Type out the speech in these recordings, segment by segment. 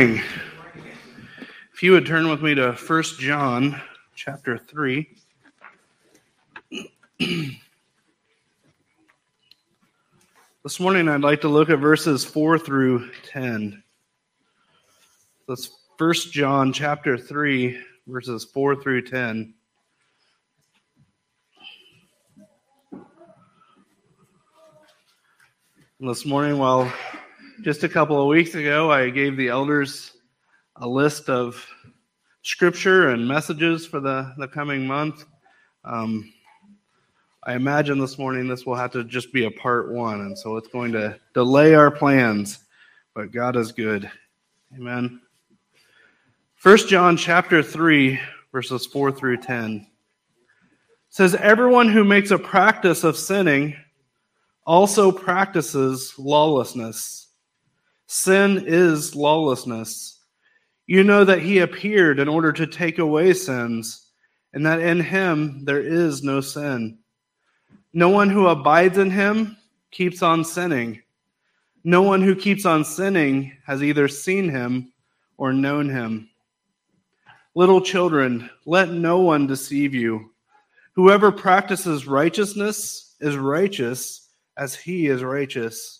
If you would turn with me to 1 John chapter 3. this morning I'd like to look at verses 4 through 10. That's 1 John chapter 3, verses 4 through 10. And this morning, while just a couple of weeks ago, I gave the elders a list of scripture and messages for the, the coming month. Um, I imagine this morning this will have to just be a part one, and so it's going to delay our plans, but God is good. Amen. First John chapter 3, verses 4 through 10 says, Everyone who makes a practice of sinning also practices lawlessness. Sin is lawlessness. You know that he appeared in order to take away sins, and that in him there is no sin. No one who abides in him keeps on sinning. No one who keeps on sinning has either seen him or known him. Little children, let no one deceive you. Whoever practices righteousness is righteous as he is righteous.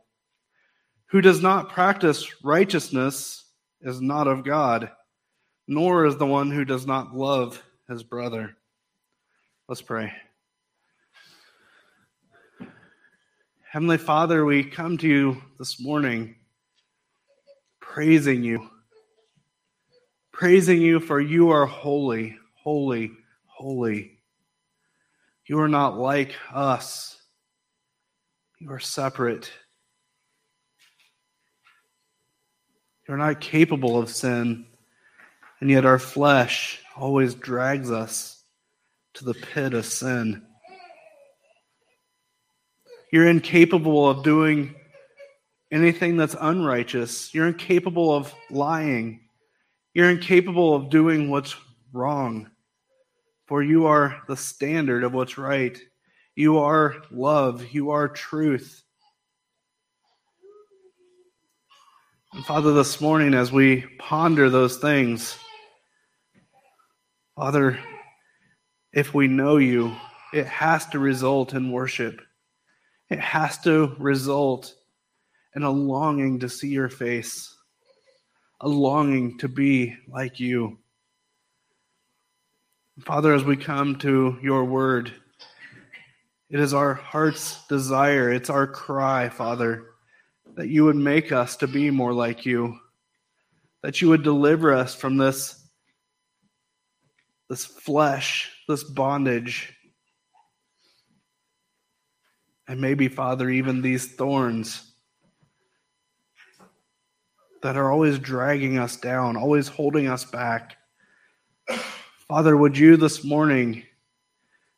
Who does not practice righteousness is not of God, nor is the one who does not love his brother. Let's pray. Heavenly Father, we come to you this morning praising you. Praising you for you are holy, holy, holy. You are not like us. You are separate. You're not capable of sin, and yet our flesh always drags us to the pit of sin. You're incapable of doing anything that's unrighteous. You're incapable of lying. You're incapable of doing what's wrong. For you are the standard of what's right. You are love. You are truth. And Father, this morning, as we ponder those things, Father, if we know you, it has to result in worship. It has to result in a longing to see your face, a longing to be like you. Father, as we come to your word, it is our heart's desire, it's our cry, Father that you would make us to be more like you, that you would deliver us from this, this flesh, this bondage. And maybe, Father, even these thorns that are always dragging us down, always holding us back. Father, would you this morning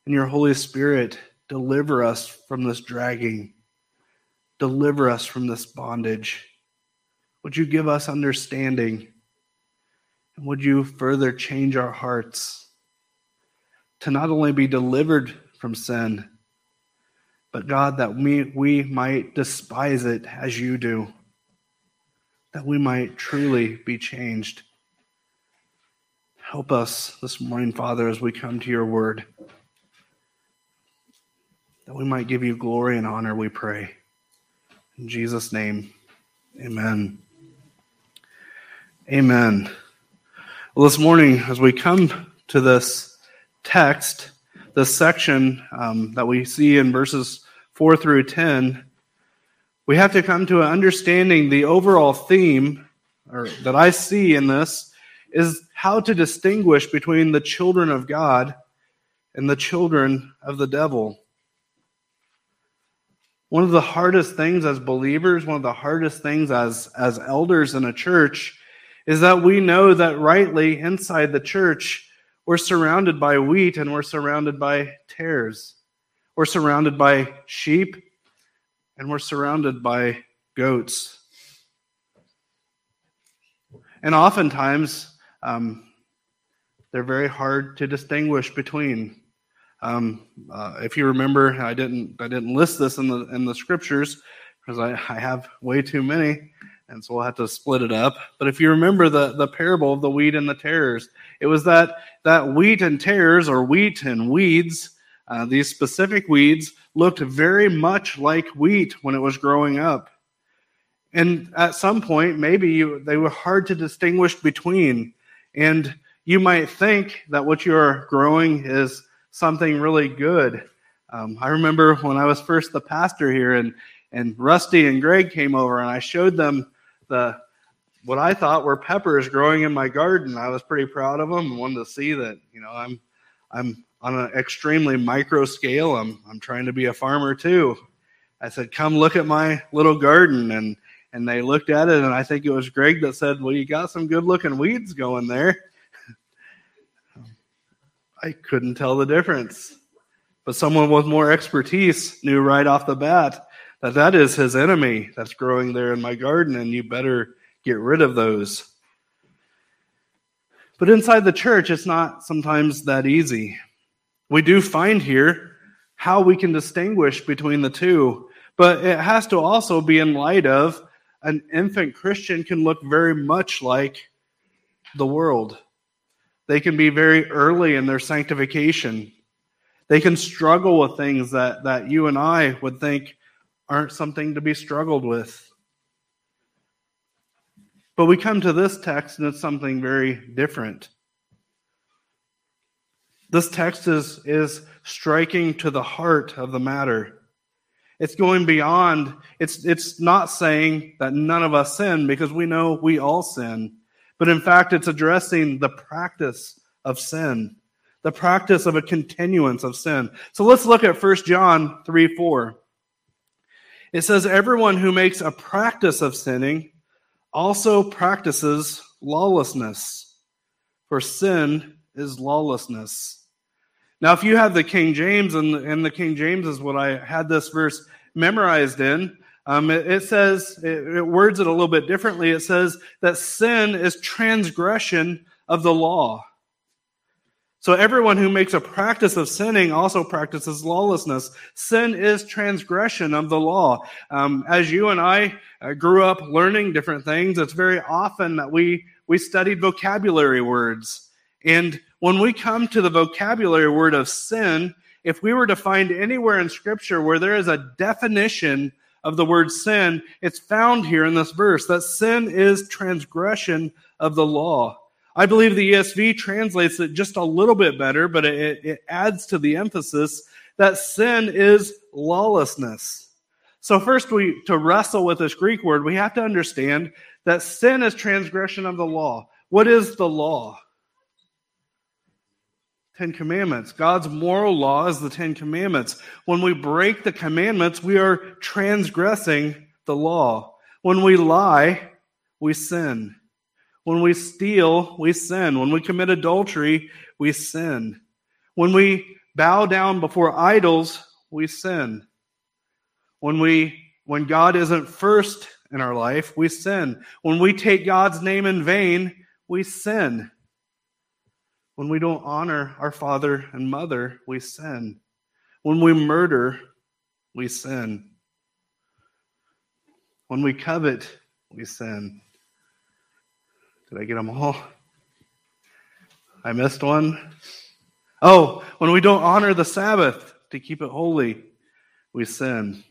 in your Holy Spirit deliver us from this dragging? Deliver us from this bondage. Would you give us understanding? And would you further change our hearts to not only be delivered from sin, but God, that we, we might despise it as you do, that we might truly be changed. Help us this morning, Father, as we come to your word, that we might give you glory and honor, we pray. In Jesus' name, amen. Amen. Well, this morning, as we come to this text, this section um, that we see in verses 4 through 10, we have to come to an understanding the overall theme or that I see in this is how to distinguish between the children of God and the children of the devil. One of the hardest things as believers, one of the hardest things as, as elders in a church, is that we know that rightly inside the church, we're surrounded by wheat and we're surrounded by tares. We're surrounded by sheep and we're surrounded by goats. And oftentimes, um, they're very hard to distinguish between. Um, uh, if you remember, I didn't I didn't list this in the in the scriptures because I, I have way too many, and so we'll have to split it up. But if you remember the the parable of the wheat and the tares, it was that that wheat and tares, or wheat and weeds, uh, these specific weeds looked very much like wheat when it was growing up. And at some point, maybe you, they were hard to distinguish between. And you might think that what you're growing is something really good. Um, I remember when I was first the pastor here, and and Rusty and Greg came over, and I showed them the what I thought were peppers growing in my garden. I was pretty proud of them and wanted to see that you know I'm I'm on an extremely micro scale. I'm I'm trying to be a farmer too. I said, "Come look at my little garden," and and they looked at it, and I think it was Greg that said, "Well, you got some good looking weeds going there." I couldn't tell the difference. But someone with more expertise knew right off the bat that that is his enemy that's growing there in my garden, and you better get rid of those. But inside the church, it's not sometimes that easy. We do find here how we can distinguish between the two, but it has to also be in light of an infant Christian can look very much like the world. They can be very early in their sanctification. They can struggle with things that, that you and I would think aren't something to be struggled with. But we come to this text and it's something very different. This text is, is striking to the heart of the matter. It's going beyond, it's, it's not saying that none of us sin because we know we all sin. But in fact, it's addressing the practice of sin, the practice of a continuance of sin. So let's look at 1 John 3 4. It says, Everyone who makes a practice of sinning also practices lawlessness, for sin is lawlessness. Now, if you have the King James, and, and the King James is what I had this verse memorized in, um, it, it, says, it, it words it a little bit differently. It says that sin is transgression of the law. So everyone who makes a practice of sinning also practices lawlessness. Sin is transgression of the law. Um, as you and I uh, grew up learning different things, it's very often that we we studied vocabulary words. And when we come to the vocabulary word of sin, if we were to find anywhere in Scripture where there is a definition of the word sin, it's found here in this verse that sin is transgression of the law. I believe the ESV translates it just a little bit better, but it, it adds to the emphasis that sin is lawlessness. So first we to wrestle with this Greek word, we have to understand that sin is transgression of the law. What is the law? Ten Commandments. God's moral law is the Ten Commandments. When we break the commandments, we are transgressing the law. When we lie, we sin. When we steal, we sin. When we commit adultery, we sin. When we bow down before idols, we sin. When we when God isn't first in our life, we sin. When we take God's name in vain, we sin. When we don't honor our father and mother, we sin. When we murder, we sin. When we covet, we sin. Did I get them all? I missed one. Oh, when we don't honor the Sabbath to keep it holy, we sin.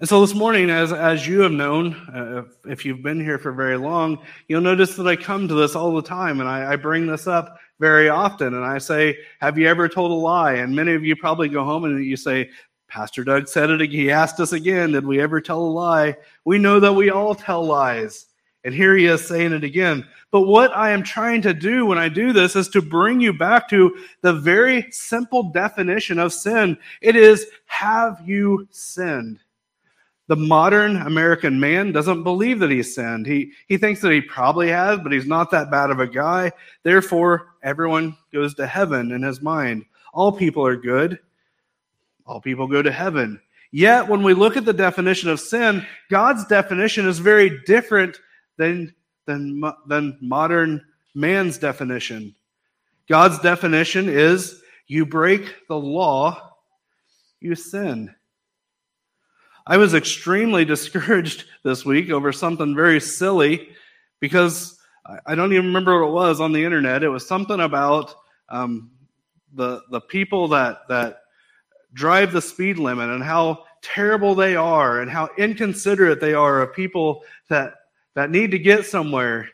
And so this morning, as, as you have known, uh, if, if, you've been here for very long, you'll notice that I come to this all the time and I, I, bring this up very often. And I say, Have you ever told a lie? And many of you probably go home and you say, Pastor Doug said it again. He asked us again, Did we ever tell a lie? We know that we all tell lies. And here he is saying it again. But what I am trying to do when I do this is to bring you back to the very simple definition of sin. It is, Have you sinned? The modern American man doesn't believe that he sinned. He, he thinks that he probably has, but he's not that bad of a guy. Therefore, everyone goes to heaven in his mind. All people are good. All people go to heaven. Yet, when we look at the definition of sin, God's definition is very different than, than, than modern man's definition. God's definition is you break the law, you sin. I was extremely discouraged this week over something very silly because I don't even remember what it was on the internet. It was something about um, the the people that that drive the speed limit and how terrible they are and how inconsiderate they are of people that that need to get somewhere.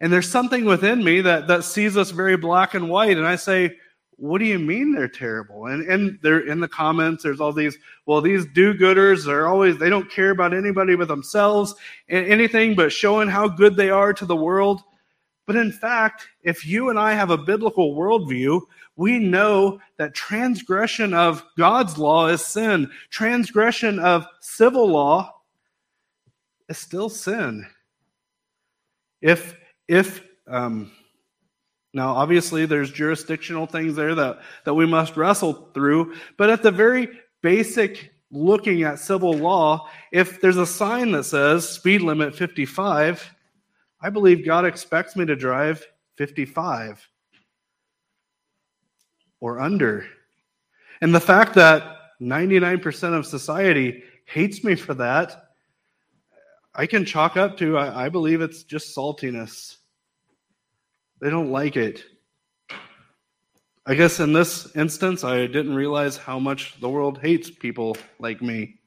And there's something within me that that sees us very black and white, and I say, what do you mean they're terrible? And and they're in the comments, there's all these, well, these do-gooders are always they don't care about anybody but themselves and anything but showing how good they are to the world. But in fact, if you and I have a biblical worldview, we know that transgression of God's law is sin. Transgression of civil law is still sin. If if um, now, obviously, there's jurisdictional things there that, that we must wrestle through, but at the very basic looking at civil law, if there's a sign that says speed limit 55, I believe God expects me to drive 55 or under. And the fact that 99% of society hates me for that, I can chalk up to, I, I believe it's just saltiness. They don't like it. I guess in this instance, I didn't realize how much the world hates people like me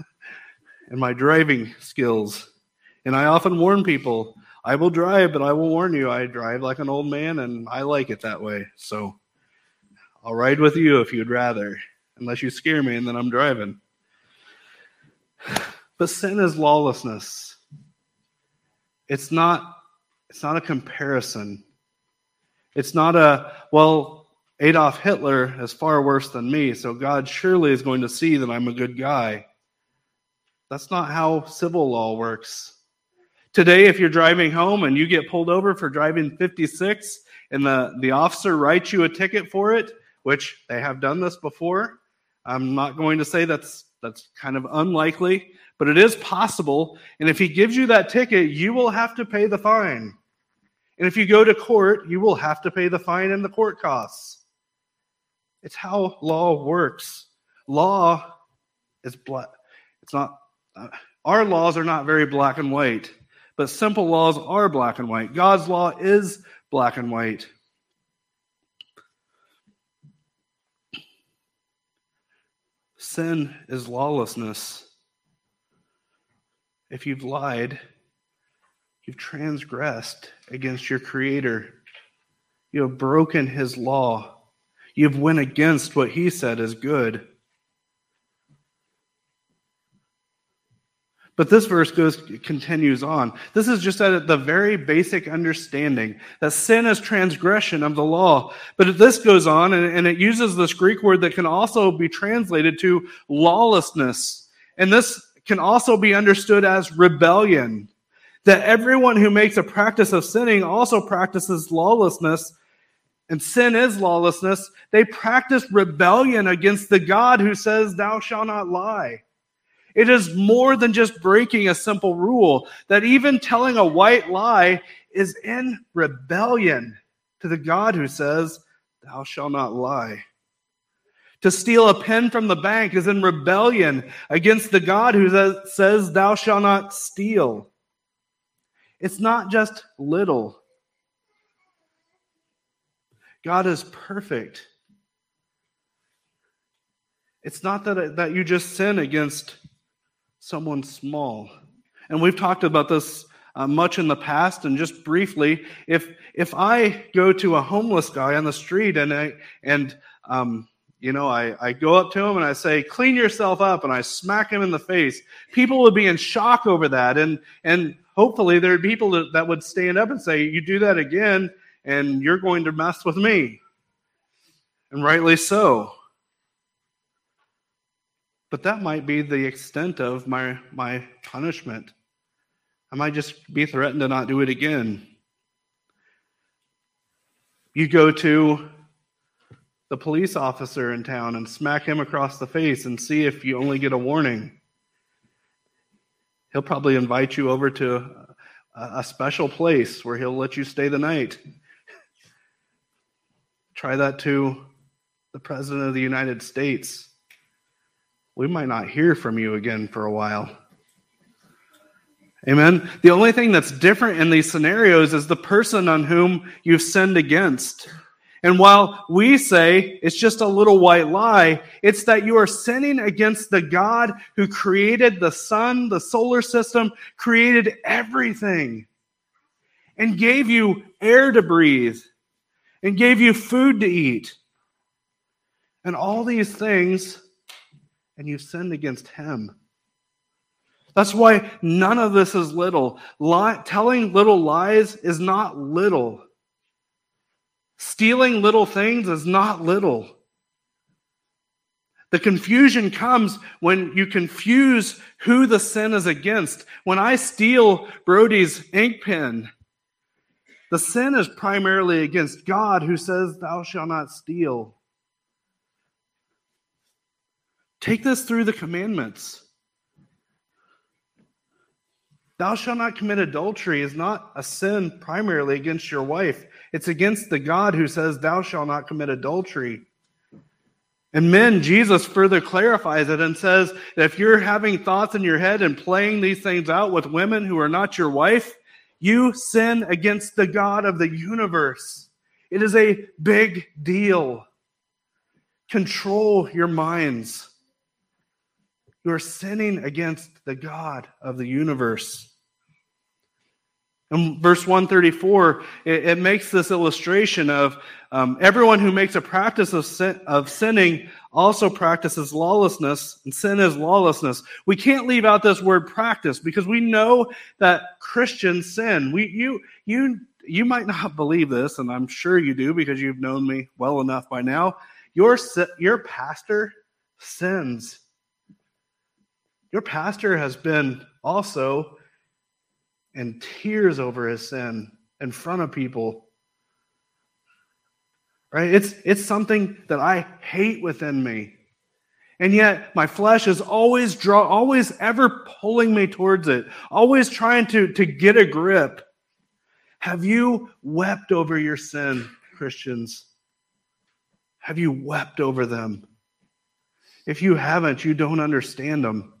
and my driving skills. And I often warn people I will drive, but I will warn you, I drive like an old man and I like it that way. So I'll ride with you if you'd rather, unless you scare me and then I'm driving. But sin is lawlessness. It's not it's not a comparison. It's not a, well, Adolf Hitler is far worse than me, so God surely is going to see that I'm a good guy. That's not how civil law works. Today, if you're driving home and you get pulled over for driving 56 and the, the officer writes you a ticket for it, which they have done this before, I'm not going to say that's that's kind of unlikely, but it is possible. And if he gives you that ticket, you will have to pay the fine. And if you go to court, you will have to pay the fine and the court costs. It's how law works. Law is black. It's not, uh, our laws are not very black and white, but simple laws are black and white. God's law is black and white. Sin is lawlessness. If you've lied, You've transgressed against your Creator. You have broken His law. You've went against what He said is good. But this verse goes continues on. This is just at the very basic understanding that sin is transgression of the law. But this goes on and, and it uses this Greek word that can also be translated to lawlessness. And this can also be understood as rebellion that everyone who makes a practice of sinning also practices lawlessness, and sin is lawlessness, they practice rebellion against the God who says, Thou shalt not lie. It is more than just breaking a simple rule, that even telling a white lie is in rebellion to the God who says, Thou shalt not lie. To steal a pen from the bank is in rebellion against the God who says, Thou shalt not steal. It's not just little. God is perfect. It's not that, that you just sin against someone small. And we've talked about this uh, much in the past and just briefly if if i go to a homeless guy on the street and i and um, you know I, I go up to him and i say clean yourself up and i smack him in the face people would be in shock over that and and hopefully there are people that, that would stand up and say, You do that again, and you're going to mess with me. And rightly so. But that might be the extent of my, my punishment. I might just be threatened to not do it again. You go to the police officer in town and smack him across the face and see if you only get a warning. He'll probably invite you over to a, special place where he'll let you stay the night. Try that to the President of the United States. We might not hear from you again for a while. Amen. The only thing that's different in these scenarios is the person on whom you've sinned against. And while we say it's just a little white lie, it's that you are sinning against the God who created the sun, the solar system, created everything, and gave you air to breathe, and gave you food to eat, and all these things, and you've sinned against Him. That's why none of this is little. Lie, telling little lies is not little. Stealing little things is not little. The confusion comes when you confuse who the sin is against. When I steal Brody's ink pen, the sin is primarily against God who says, Thou shalt not steal. Take this through the commandments. Thou shalt not commit adultery is not a sin primarily against your wife. It's against the God who says, Thou shalt not commit adultery. And men, Jesus further clarifies it and says that if you're having thoughts in your head and playing these things out with women who are not your wife, you sin against the God of the universe. It is a big deal. Control your minds. You are sinning against the God of the universe. In verse 134, it, it makes this illustration of um, everyone who makes a practice of, sin, of sinning also practices lawlessness, and sin is lawlessness. We can't leave out this word practice because we know that Christians sin. We, you, you, you might not believe this, and I'm sure you do because you've known me well enough by now. Your, your pastor sins. Your pastor has been also in tears over his sin in front of people. Right? It's, it's something that I hate within me. And yet my flesh is always draw, always ever pulling me towards it, always trying to, to get a grip. Have you wept over your sin, Christians? Have you wept over them? If you haven't, you don't understand them.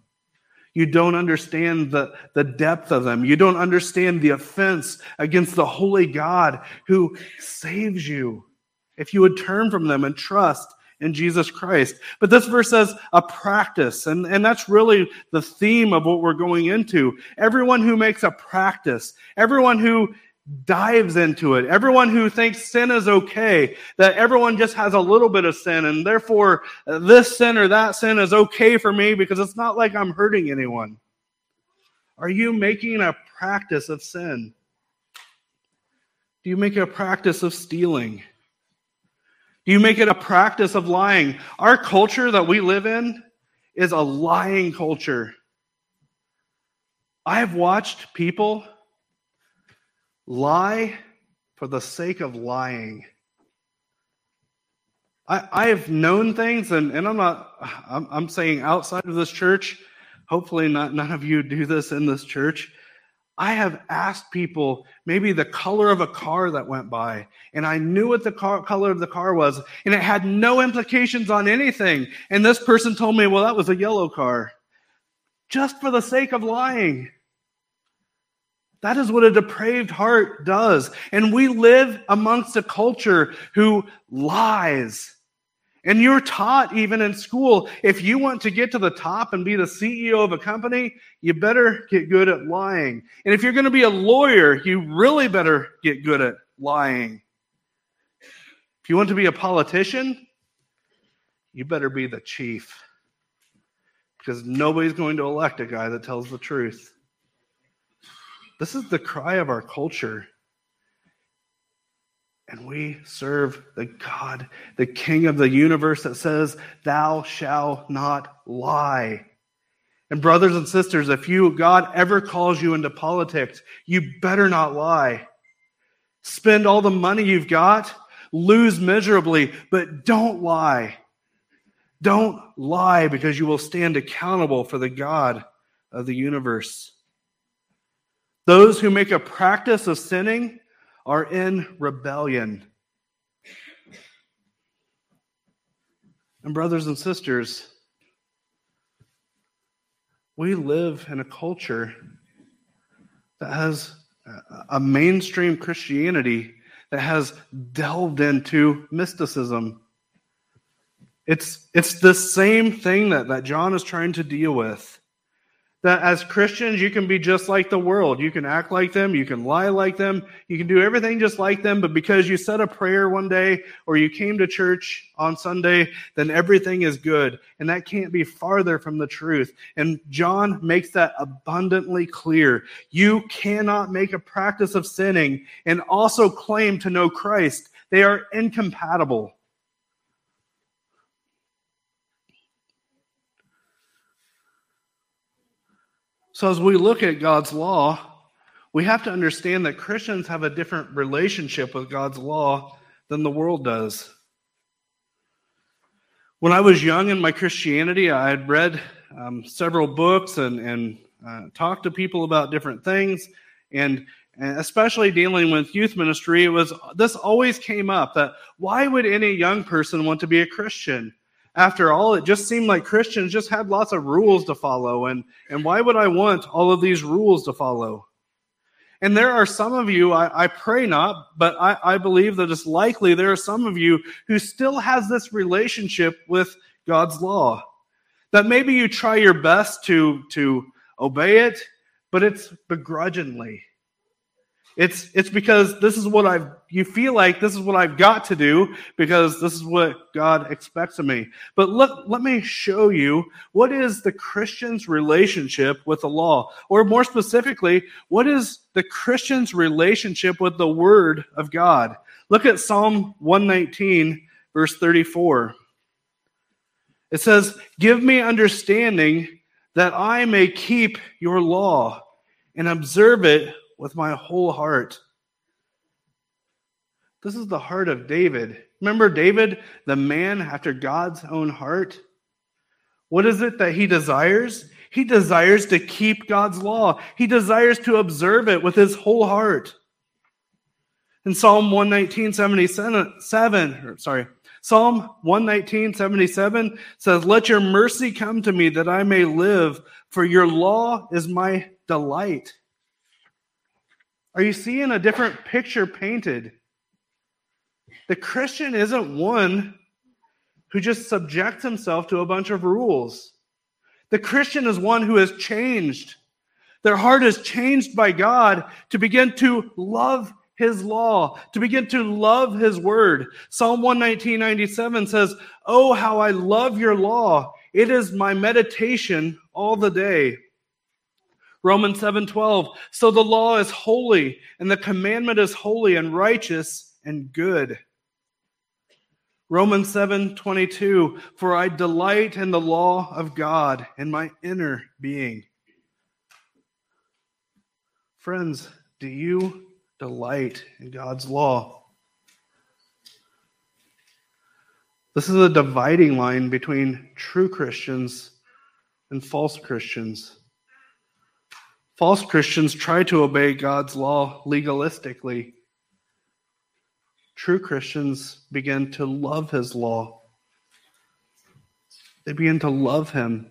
You don't understand the, the depth of them. You don't understand the offense against the holy God who saves you if you would turn from them and trust in Jesus Christ. But this verse says a practice, and, and that's really the theme of what we're going into. Everyone who makes a practice, everyone who dives into it. Everyone who thinks sin is okay, that everyone just has a little bit of sin, and therefore this sin or that sin is okay for me because it's not like I'm hurting anyone. Are you making a practice of sin? Do you make a practice of stealing? Do you make it a practice of lying? Our culture that we live in is a lying culture. I have watched people lie for the sake of lying. I, I have known things, and, and I'm not, I'm, I'm saying outside of this church, hopefully not, none of you do this in this church. I have asked people maybe the color of a car that went by, and I knew what the car, color of the car was, and it had no implications on anything. And this person told me, well, that was a yellow car. Just for the sake of lying. That is what a depraved heart does. And we live amongst a culture who lies. And you're taught even in school, if you want to get to the top and be the CEO of a company, you better get good at lying. And if you're going to be a lawyer, you really better get good at lying. If you want to be a politician, you better be the chief. Because nobody's going to elect a guy that tells the truth. This is the cry of our culture. And we serve the God, the King of the universe that says, Thou shalt not lie. And brothers and sisters, if you, God ever calls you into politics, you better not lie. Spend all the money you've got, lose miserably, but don't lie. Don't lie because you will stand accountable for the God of the universe. Those who make a practice of sinning are in rebellion. And, brothers and sisters, we live in a culture that has a mainstream Christianity that has delved into mysticism. It's, it's the same thing that, that John is trying to deal with that as Christians, you can be just like the world. You can act like them. You can lie like them. You can do everything just like them. But because you said a prayer one day or you came to church on Sunday, then everything is good. And that can't be farther from the truth. And John makes that abundantly clear. You cannot make a practice of sinning and also claim to know Christ. They are incompatible. So, as we look at God's law, we have to understand that Christians have a different relationship with God's law than the world does. When I was young in my Christianity, I had read um, several books and, and uh, talked to people about different things. And, and especially dealing with youth ministry, it was this always came up that why would any young person want to be a Christian? After all, it just seemed like Christians just had lots of rules to follow. And, and why would I want all of these rules to follow? And there are some of you, I, I pray not, but I, I believe that it's likely there are some of you who still has this relationship with God's law. That maybe you try your best to, to obey it, but it's begrudgingly. It's it's because this is what I've you feel like this is what I've got to do because this is what God expects of me. But let, let me show you what is the Christian's relationship with the law, or more specifically, what is the Christian's relationship with the Word of God. Look at Psalm 119, verse 34. It says, Give me understanding that I may keep your law and observe it with my whole heart. This is the heart of David. Remember David, the man after God's own heart? What is it that he desires? He desires to keep God's law. He desires to observe it with his whole heart. In Psalm 119, 77, sorry, Psalm 119, 77 says, Let your mercy come to me that I may live, for your law is my delight. Are you seeing a different picture painted? The Christian isn't one who just subjects himself to a bunch of rules. The Christian is one who has changed. Their heart is changed by God to begin to love his law, to begin to love his word. Psalm 119, 97 says, Oh, how I love your law. It is my meditation all the day. Romans 7:12 So the law is holy and the commandment is holy and righteous and good. Romans 7:22 For I delight in the law of God in my inner being. Friends, do you delight in God's law? This is a dividing line between true Christians and false Christians. False Christians try to obey God's law legalistically. True Christians begin to love his law. They begin to love him.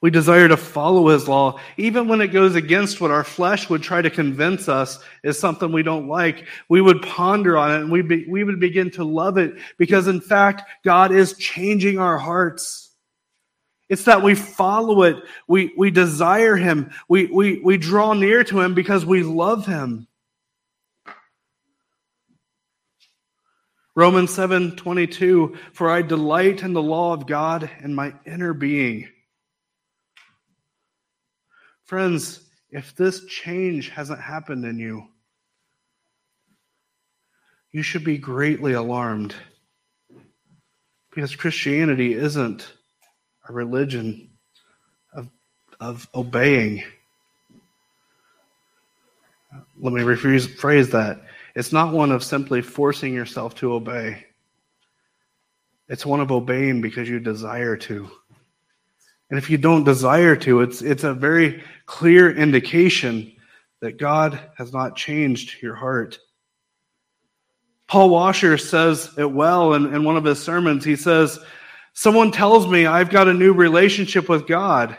We desire to follow his law, even when it goes against what our flesh would try to convince us is something we don't like. We would ponder on it and we, be, we would begin to love it because, in fact, God is changing our hearts. It's that we follow it. We, we desire him. We, we, we draw near to him because we love him. Romans 7 22, for I delight in the law of God in my inner being. Friends, if this change hasn't happened in you, you should be greatly alarmed. Because Christianity isn't a religion of, of obeying. Let me rephrase that. It's not one of simply forcing yourself to obey. It's one of obeying because you desire to. And if you don't desire to, it's, it's a very clear indication that God has not changed your heart. Paul Washer says it well in, in one of his sermons. He says, Someone tells me I've got a new relationship with God.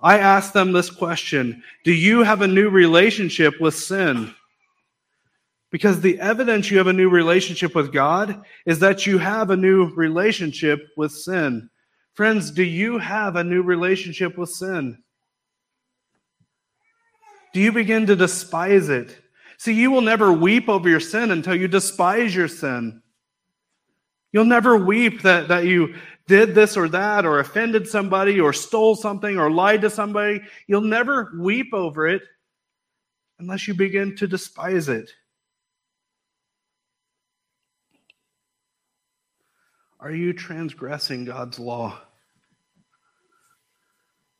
I ask them this question Do you have a new relationship with sin? Because the evidence you have a new relationship with God is that you have a new relationship with sin. Friends, do you have a new relationship with sin? Do you begin to despise it? See, you will never weep over your sin until you despise your sin. You'll never weep that, that you did this or that, or offended somebody, or stole something, or lied to somebody. You'll never weep over it unless you begin to despise it. Are you transgressing God's law?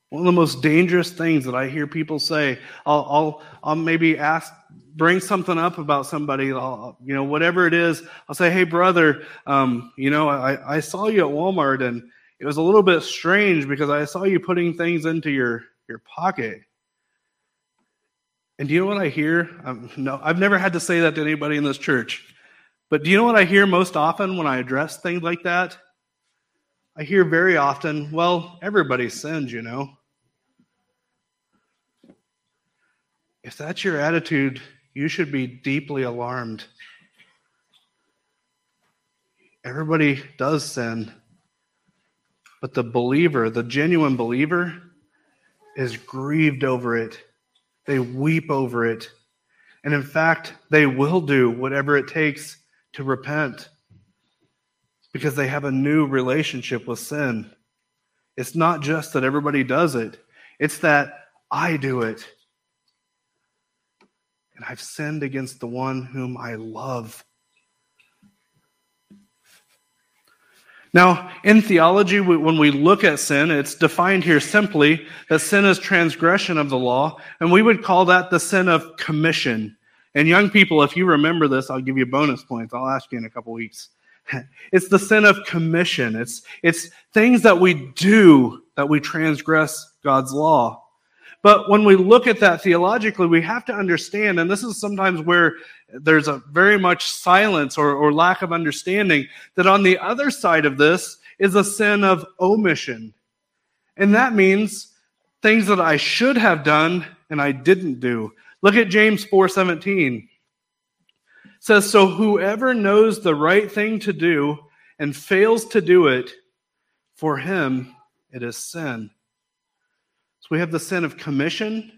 One of the most dangerous things that I hear people say, I'll, I'll, I'll maybe ask, bring something up about somebody, I'll, you know, whatever it is. I'll say, hey, brother, um, you know, I, I saw you at Walmart and it was a little bit strange because I saw you putting things into your, your pocket. And do you know what I hear? Um, no, I've never had to say that to anybody in this church. But do you know what I hear most often when I address things like that? I hear very often, well, everybody sins, you know. If that's your attitude, you should be deeply alarmed. Everybody does sin. But the believer, the genuine believer, is grieved over it. They weep over it. And in fact, they will do whatever it takes to repent because they have a new relationship with sin. It's not just that everybody does it, it's that I do it and I've sinned against the one whom I love. Now, in theology, when we look at sin, it's defined here simply that sin is transgression of the law, and we would call that the sin of commission. And young people, if you remember this, I'll give you bonus points. I'll ask you in a couple weeks. It's the sin of commission. It's, it's things that we do that we transgress God's law. But when we look at that theologically, we have to understand, and this is sometimes where there's a very much silence or, or lack of understanding, that on the other side of this is a sin of omission. And that means things that I should have done and I didn't do. Look at James 4:17. says so whoever knows the right thing to do and fails to do it for him it is sin we have the sin of commission,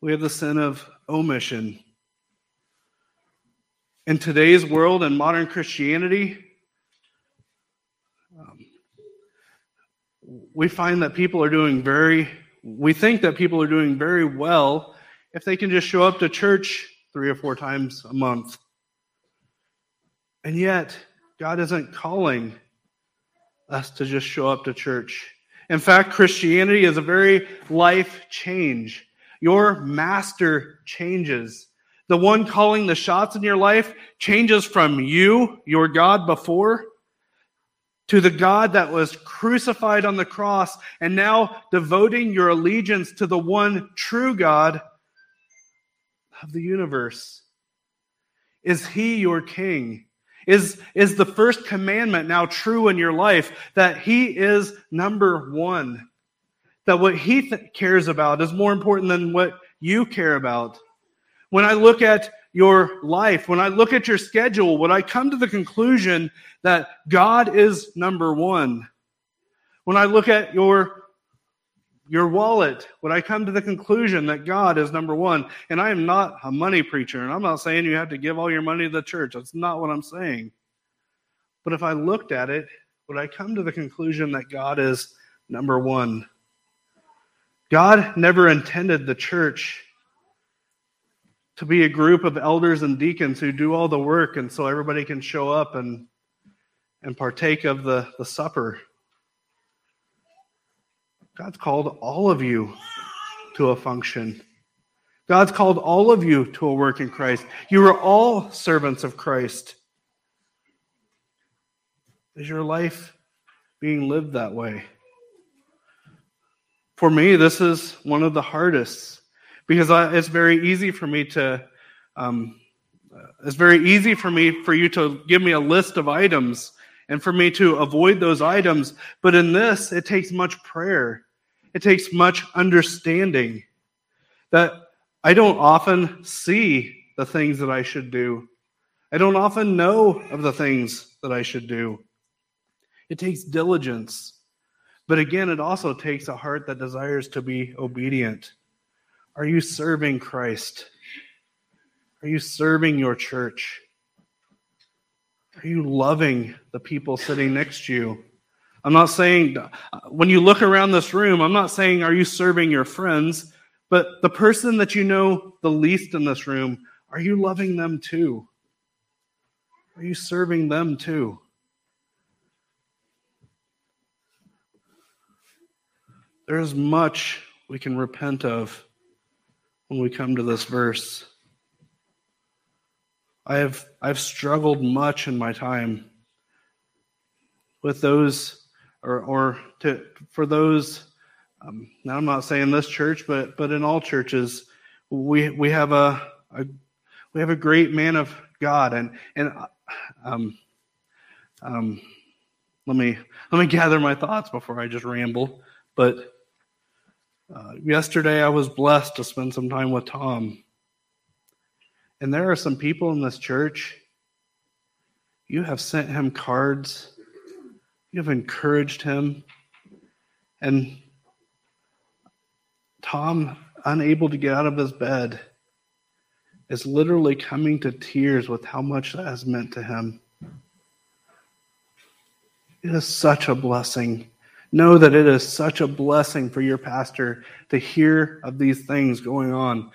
we have the sin of omission. In today's world and modern Christianity, um, we find that people are doing very, we think that people are doing very well if they can just show up to church three or four times a month. And yet, God isn't calling us to just show up to church. In fact, Christianity is a very life change. Your master changes. The one calling the shots in your life changes from you, your God before, to the God that was crucified on the cross and now devoting your allegiance to the one true God of the universe. Is he your king? Is, is the first commandment now true in your life that He is number one? That what He th- cares about is more important than what you care about? When I look at your life, when I look at your schedule, would I come to the conclusion that God is number one? When I look at your your wallet, would I come to the conclusion that God is number one? And I am not a money preacher, and I'm not saying you have to give all your money to the church. That's not what I'm saying. But if I looked at it, would I come to the conclusion that God is number one? God never intended the church to be a group of elders and deacons who do all the work and so everybody can show up and and partake of the, the supper. God's called all of you to a function. God's called all of you to a work in Christ. You are all servants of Christ. Is your life being lived that way? For me, this is one of the hardest because I, it's very easy for me to. Um, it's very easy for me for you to give me a list of items and for me to avoid those items. But in this, it takes much prayer. It takes much understanding that I don't often see the things that I should do. I don't often know of the things that I should do. It takes diligence. But again, it also takes a heart that desires to be obedient. Are you serving Christ? Are you serving your church? Are you loving the people sitting next to you? I'm not saying, when you look around this room, I'm not saying, are you serving your friends? But the person that you know the least in this room, are you loving them too? Are you serving them too? There is much we can repent of when we come to this verse. I have I've struggled much in my time with those or or to for those um, now I'm not saying this church but but in all churches we we have a, a we have a great man of God. And and um, um, let me let me gather my thoughts before I just ramble. But uh, yesterday I was blessed to spend some time with Tom. And there are some people in this church, you have sent him cards, you have encouraged him. And Tom, unable to get out of his bed, is literally coming to tears with how much that has meant to him. It is such a blessing. Know that it is such a blessing for your pastor to hear of these things going on.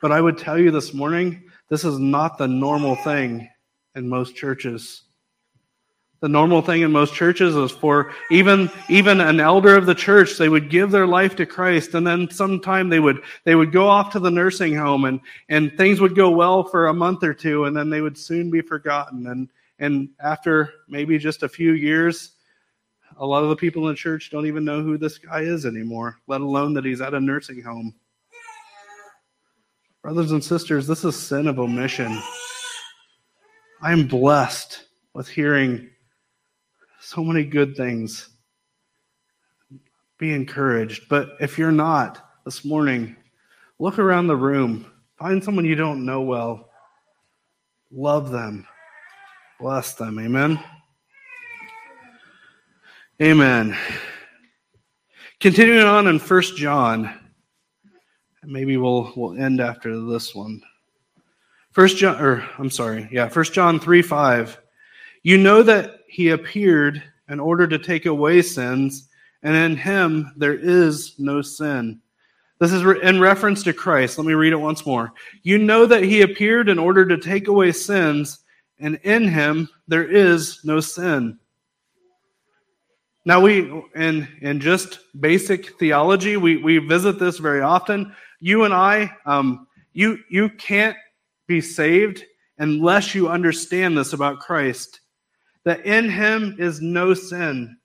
But I would tell you this morning this is not the normal thing in most churches. The normal thing in most churches is for even even an elder of the church, they would give their life to Christ, and then sometime they would they would go off to the nursing home, and and things would go well for a month or two, and then they would soon be forgotten. And and after maybe just a few years, a lot of the people in the church don't even know who this guy is anymore, let alone that he's at a nursing home. Brothers and sisters, this is sin of omission. I am blessed with hearing so many good things. Be encouraged. But if you're not this morning, look around the room. Find someone you don't know well. Love them. Bless them. Amen. Amen. Continuing on in First John. Maybe we'll we'll end after this one. First John or I'm sorry, yeah, first John 3 5. You know that he appeared in order to take away sins, and in him there is no sin. This is in reference to Christ. Let me read it once more. You know that he appeared in order to take away sins, and in him there is no sin. Now we in in just basic theology, we, we visit this very often you and I, um, you, you can't be saved unless you understand this about Christ that in him is no sin.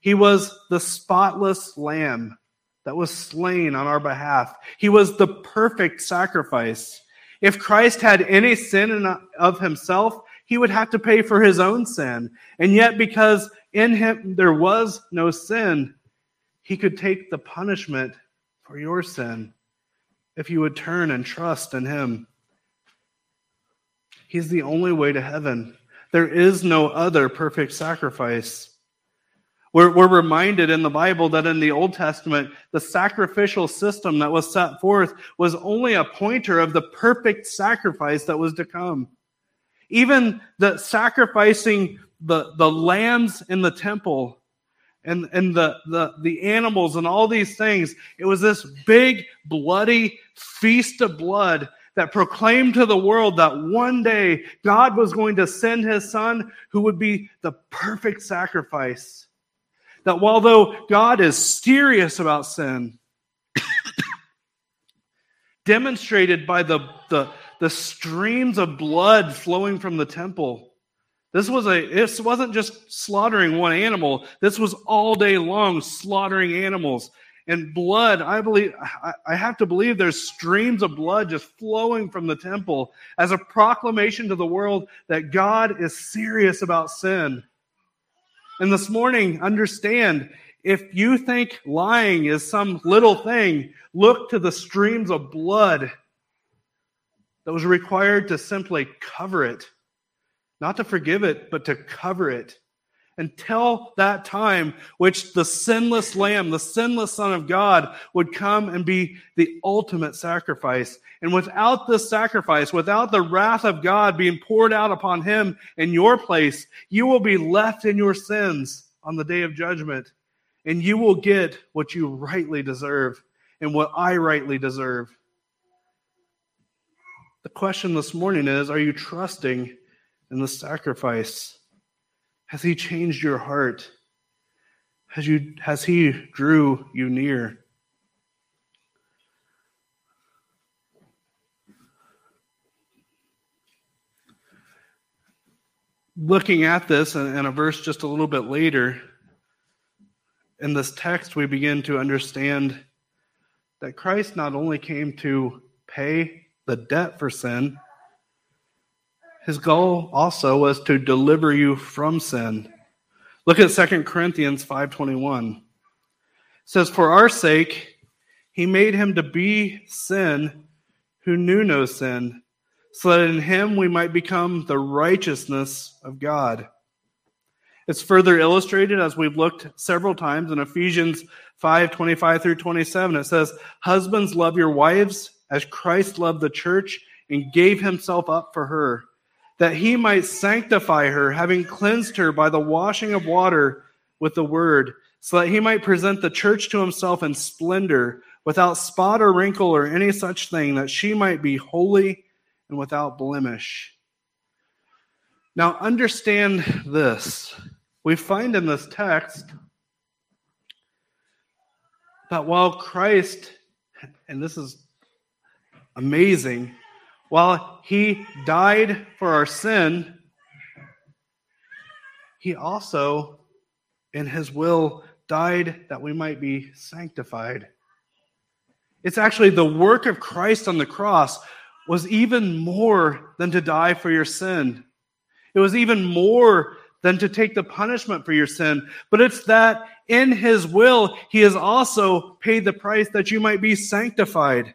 He was the spotless lamb that was slain on our behalf. He was the perfect sacrifice. If Christ had any sin of himself, he would have to pay for his own sin. And yet, because in him there was no sin, he could take the punishment for your sin if you would turn and trust in Him. He's the only way to heaven. There is no other perfect sacrifice. We're, we're reminded in the Bible that in the Old Testament, the sacrificial system that was set forth was only a pointer of the perfect sacrifice that was to come. Even the sacrificing the, the lambs in the temple and, and the, the, the animals and all these things. It was this big, bloody feast of blood that proclaimed to the world that one day God was going to send his son who would be the perfect sacrifice. That while though God is serious about sin, demonstrated by the, the, the streams of blood flowing from the temple. This was a this wasn't just slaughtering one animal. This was all day long slaughtering animals and blood. I believe, I have to believe there's streams of blood just flowing from the temple as a proclamation to the world that God is serious about sin. And this morning, understand if you think lying is some little thing, look to the streams of blood that was required to simply cover it, not to forgive it, but to cover it until that time which the sinless lamb the sinless son of god would come and be the ultimate sacrifice. And without this sacrifice without the wrath of god being poured out upon him in your place you will be left in your sins on the day of judgment. And you will get what you rightly deserve and what i rightly deserve. The question this morning is are you trusting in the sacrifice has he changed your heart? Has, you, has he drew you near? Looking at this and a verse just a little bit later, in this text, we begin to understand that Christ not only came to pay the debt for sin, his goal also was to deliver you from sin. Look at 2 Corinthians 5:21. It says for our sake he made him to be sin who knew no sin, so that in him we might become the righteousness of God. It's further illustrated as we've looked several times in Ephesians 5 25 through 27. It says, Husbands, love your wives as Christ loved the church and gave himself up for her that he might sanctify her, having cleansed her by the washing of water with the word, so that he might present the church to himself in splendor, without spot or wrinkle or any such thing, that she might be holy and without blemish. Now, understand this. We find in this text that while Christ, and this is amazing, while he died for our sin, he also, in his will, died that we might be sanctified. It's actually the work of Christ on the cross was even more than to die for your sin. It was even more than to take the punishment for your sin. But it's that in his will, he has also paid the price that you might be sanctified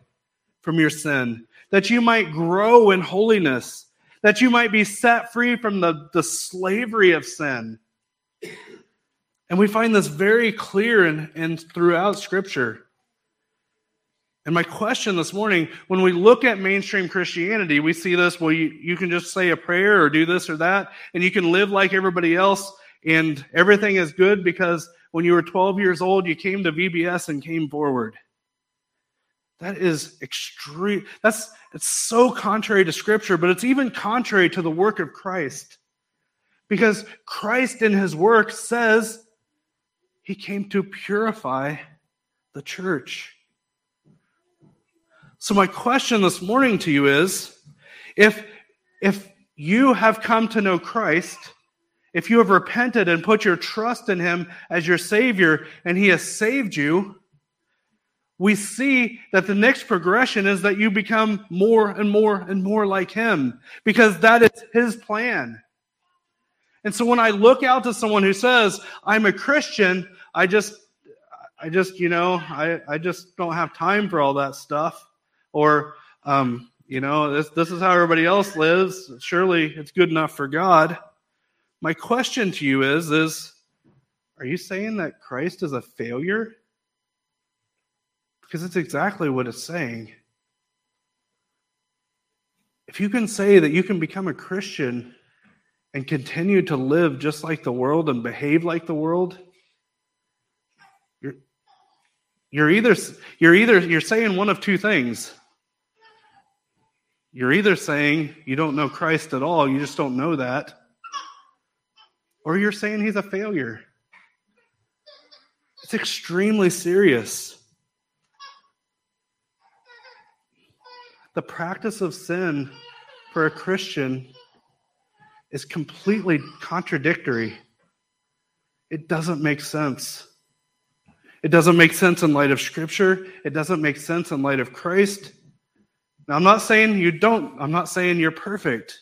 from your sin that you might grow in holiness, that you might be set free from the, the slavery of sin. And we find this very clear and in throughout Scripture. And my question this morning, when we look at mainstream Christianity, we see this, well, you, you can just say a prayer or do this or that, and you can live like everybody else, and everything is good because when you were 12 years old, you came to VBS and came forward. That is extreme. That's it's so contrary to scripture, but it's even contrary to the work of Christ. Because Christ in his work says he came to purify the church. So my question this morning to you is if if you have come to know Christ, if you have repented and put your trust in him as your savior and he has saved you, we see that the next progression is that you become more and more and more like him because that is his plan. And so when I look out to someone who says, I'm a Christian, I just, I just, you know, I, I just don't have time for all that stuff. Or, um, you know, this, this is how everybody else lives. Surely it's good enough for God. My question to you is, is, are you saying that Christ is a failure? Because it's exactly what it's saying. If you can say that you can become a Christian and continue to live just like the world and behave like the world, you're, you're either you're either you're saying one of two things. you're either saying you don't know Christ at all, you just don't know that, or you're saying he's a failure. It's extremely serious. The practice of sin for a Christian is completely contradictory. It doesn't make sense. It doesn't make sense in light of Scripture. It doesn't make sense in light of Christ. Now, I'm not saying you don't, I'm not saying you're perfect.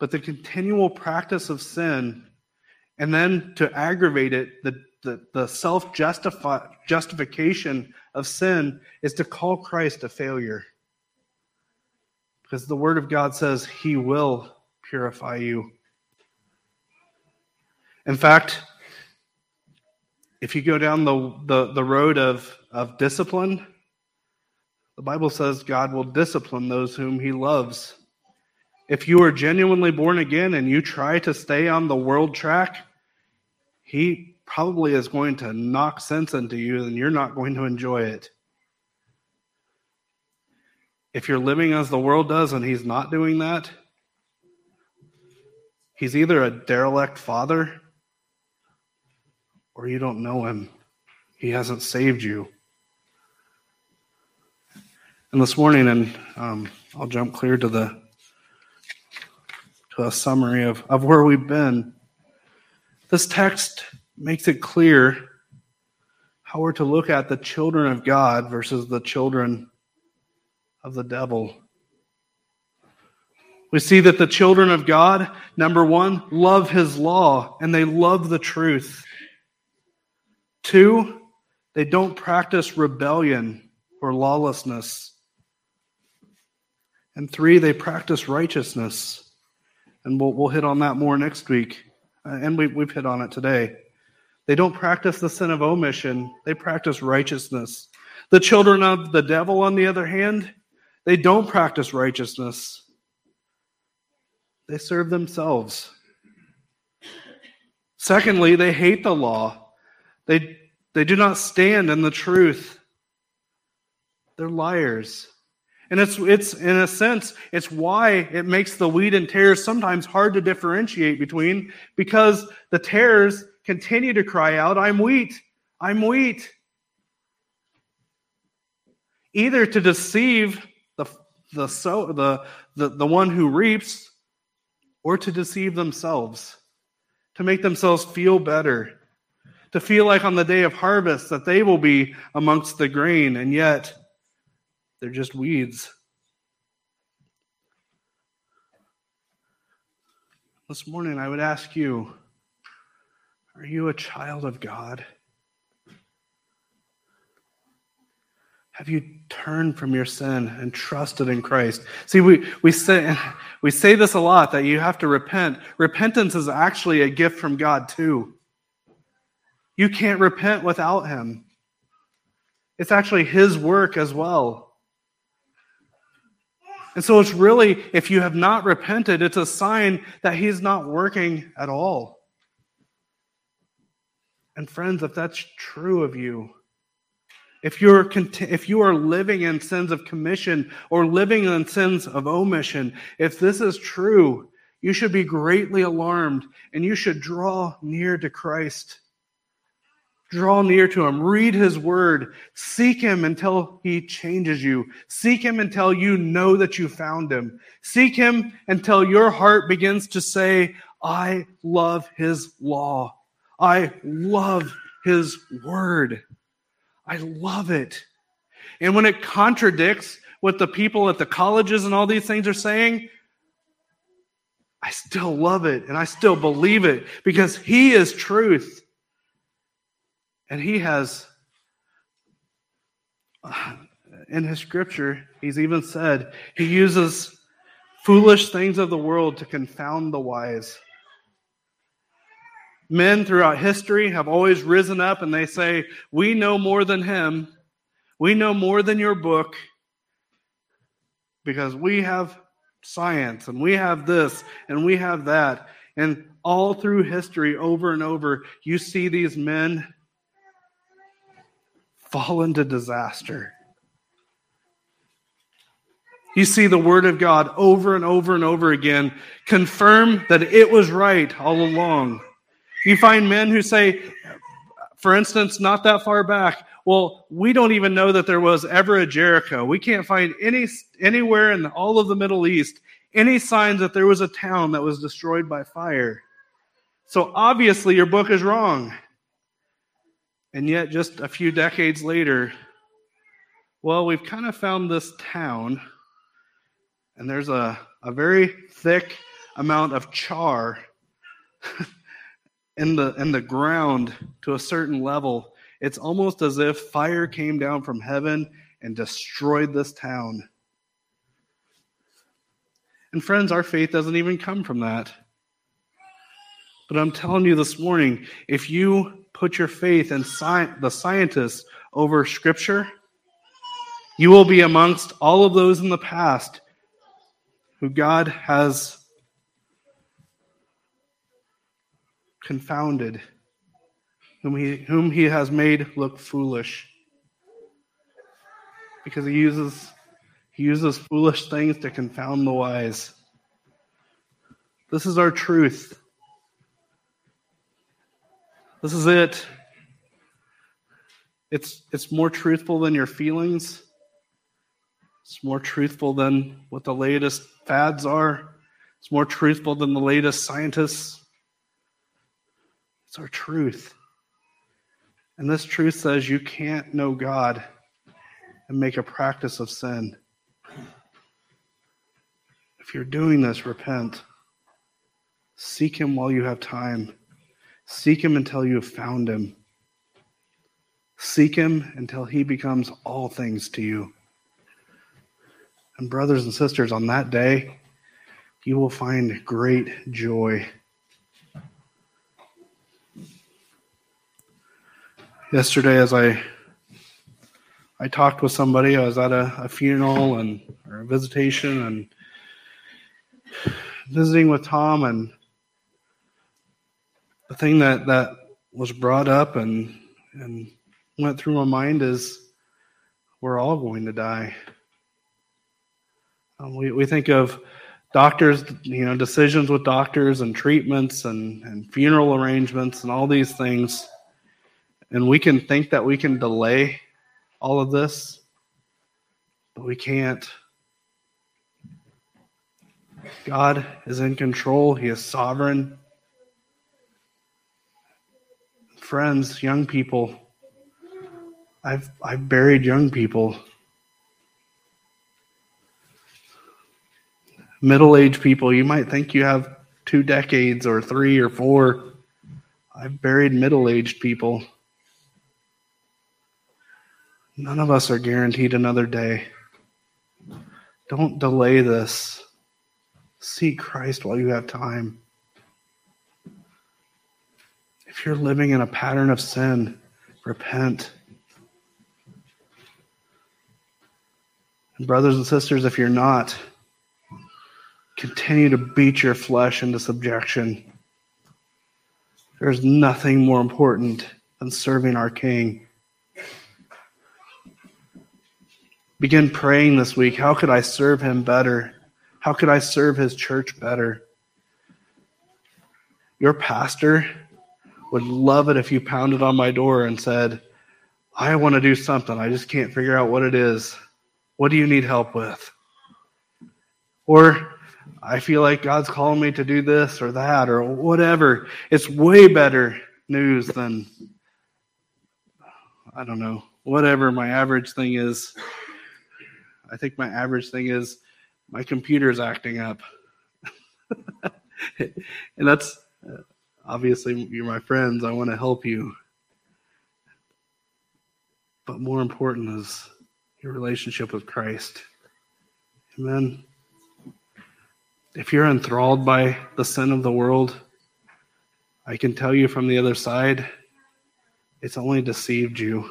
But the continual practice of sin, and then to aggravate it, the, the, the self justification of sin is to call Christ a failure. Because the Word of God says He will purify you. In fact, if you go down the, the, the road of, of discipline, the Bible says God will discipline those whom he loves. If you are genuinely born again and you try to stay on the world track, he probably is going to knock sense into you and you're not going to enjoy it. If you're living as the world does and he's not doing that, he's either a derelict father or you don't know him. He hasn't saved you. And this morning, and um, I'll jump clear to the to a summary of, of where we've been. This text makes it clear how we're to look at the children of God versus the children of the devil. We see that the children of God, number one, love his law and they love the truth. Two, they don't practice rebellion or lawlessness. And three, they practice righteousness. And we'll, we'll hit on that more next week. Uh, and we, we've hit on it today. They don't practice the sin of omission, they practice righteousness. The children of the devil, on the other hand, they don't practice righteousness, they serve themselves. Secondly, they hate the law. They, they do not stand in the truth. They're liars. And it's, it's, in a sense, it's why it makes the wheat and tares sometimes hard to differentiate between because the tares continue to cry out, I'm wheat, I'm wheat. Either to deceive the, the, so, the, the, the one who reaps or to deceive themselves, to make themselves feel better to feel like on the day of harvest that they will be amongst the grain, and yet they're just weeds. This morning, I would ask you are you a child of God? Have you turned from your sin and trusted in Christ? See, we, we, say, we say this a lot that you have to repent. Repentance is actually a gift from God, too. You can't repent without him. It's actually his work as well. And so it's really, if you have not repented, it's a sign that he's not working at all. And friends, if that's true of you, if you're if you are living in sins of commission or living in sins of omission, if this is true, you should be greatly alarmed and you should draw near to Christ. Draw near to him. Read his word. Seek him until he changes you. Seek him until you know that you found him. Seek him until your heart begins to say, I love his law. I love his word. I love it. And when it contradicts what the people at the colleges and all these things are saying, I still love it and I still believe it because he is truth. And he has, in his scripture, he's even said he uses foolish things of the world to confound the wise. Men throughout history have always risen up and they say, We know more than him. We know more than your book because we have science and we have this and we have that. And all through history, over and over, you see these men fall into disaster. You see the Word of God over and over and over again confirm that it was right all along. You find men who say, for instance, not that far back, well, we don't even know that there was ever a Jericho. We can't find any anywhere in all of the Middle East any signs that there was a town that was destroyed by fire. So obviously your book is wrong. And yet just a few decades later, well, we've kind of found this town and there's a, a very thick amount of char in the in the ground to a certain level it's almost as if fire came down from heaven and destroyed this town. And friends our faith doesn't even come from that. But i'm telling you this morning if you put your faith in sci- the scientists over scripture you will be amongst all of those in the past who God has confounded, whom he, whom he has made look foolish. Because he uses, he uses foolish things to confound the wise. This is our truth. This is it. It's, it's more truthful than your feelings. It's more truthful than what the latest fads are. It's more truthful than the latest scientists. It's our truth. And this truth says you can't know God and make a practice of sin. If you're doing this, repent. Seek Him while you have time. Seek Him until you have found Him. Seek Him until He becomes all things to you. And, brothers and sisters, on that day, you will find great joy. Yesterday, as I I talked with somebody, I was at a, a funeral and or a visitation and visiting with Tom, and the thing that that was brought up and and went through my mind is we're all going to die. Um, we, we think of doctors, you know, decisions with doctors and treatments and, and funeral arrangements and all these things. And we can think that we can delay all of this, but we can't. God is in control, He is sovereign. Friends, young people, I've, I've buried young people middle aged people, you might think you have two decades or three or four. I've buried middle aged people. None of us are guaranteed another day. Don't delay this. Seek Christ while you have time. If you're living in a pattern of sin, repent. And brothers and sisters, if you're not, Continue to beat your flesh into subjection. There's nothing more important than serving our King. Begin praying this week. How could I serve him better? How could I serve his church better? Your pastor would love it if you pounded on my door and said, I want to do something. I just can't figure out what it is. What do you need help with? Or I feel like God's calling me to do this or that or whatever. It's way better news than, I don't know, whatever my average thing is. I think my average thing is my computer's acting up. and that's uh, obviously you're my friends. I want to help you. But more important is your relationship with Christ. Amen. If you're enthralled by the sin of the world, I can tell you from the other side, it's only deceived you.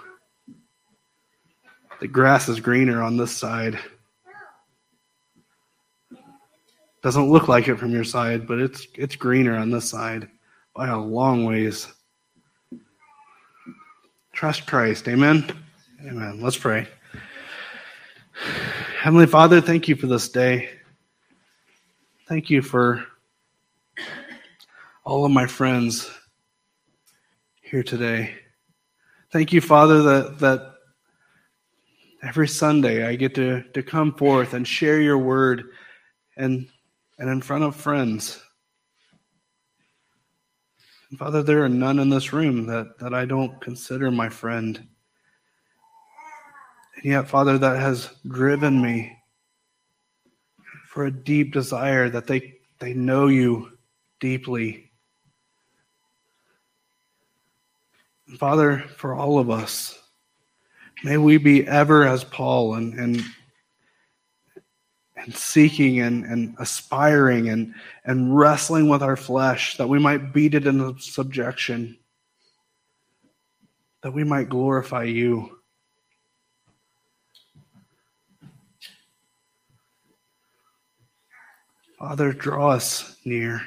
The grass is greener on this side. Doesn't look like it from your side, but it's it's greener on this side by a long ways. Trust Christ. Amen. Amen. Let's pray. Heavenly Father, thank you for this day. Thank you for all of my friends here today. Thank you, Father, that, that every Sunday I get to, to come forth and share your word and, and in front of friends. And Father, there are none in this room that, that I don't consider my friend. And yet, Father, that has driven me for a deep desire that they, they know you deeply Father, for all of us, may we be ever as Paul and, and, and seeking and, and aspiring and, and wrestling with our flesh that we might beat it into subjection, that we might glorify you. Father, draw us near.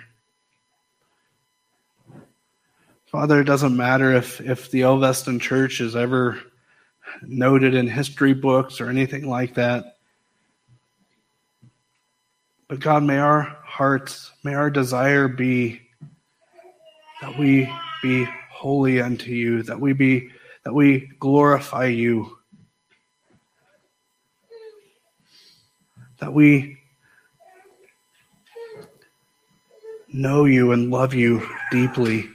Father, it doesn't matter if, if the Elveston Church is ever noted in history books or anything like that. But God, may our hearts, may our desire be that we be holy unto you, that we be that we glorify you. That we know you and love you deeply.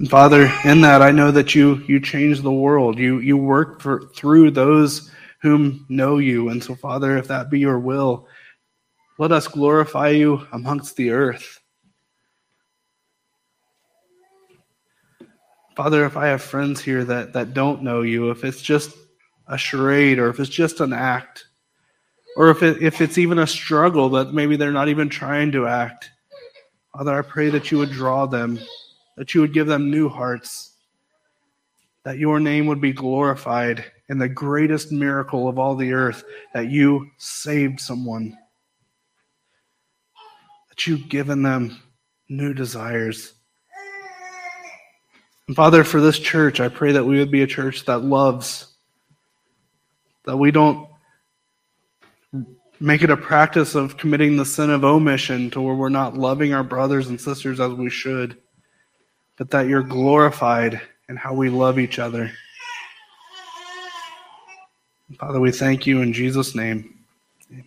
And Father, in that I know that you you change the world. You you work for, through those whom know you. And so, Father, if that be your will, let us glorify you amongst the earth. Father, if I have friends here that, that don't know you, if it's just a charade or if it's just an act, or if, it, if it's even a struggle that maybe they're not even trying to act, Father, I pray that you would draw them that you would give them new hearts, that your name would be glorified in the greatest miracle of all the earth, that you saved someone, that you've given them new desires. And Father, for this church, I pray that we would be a church that loves, that we don't make it a practice of committing the sin of omission to where we're not loving our brothers and sisters as we should but that you're glorified in how we love each other. Father, we thank you in Jesus' name. Amen.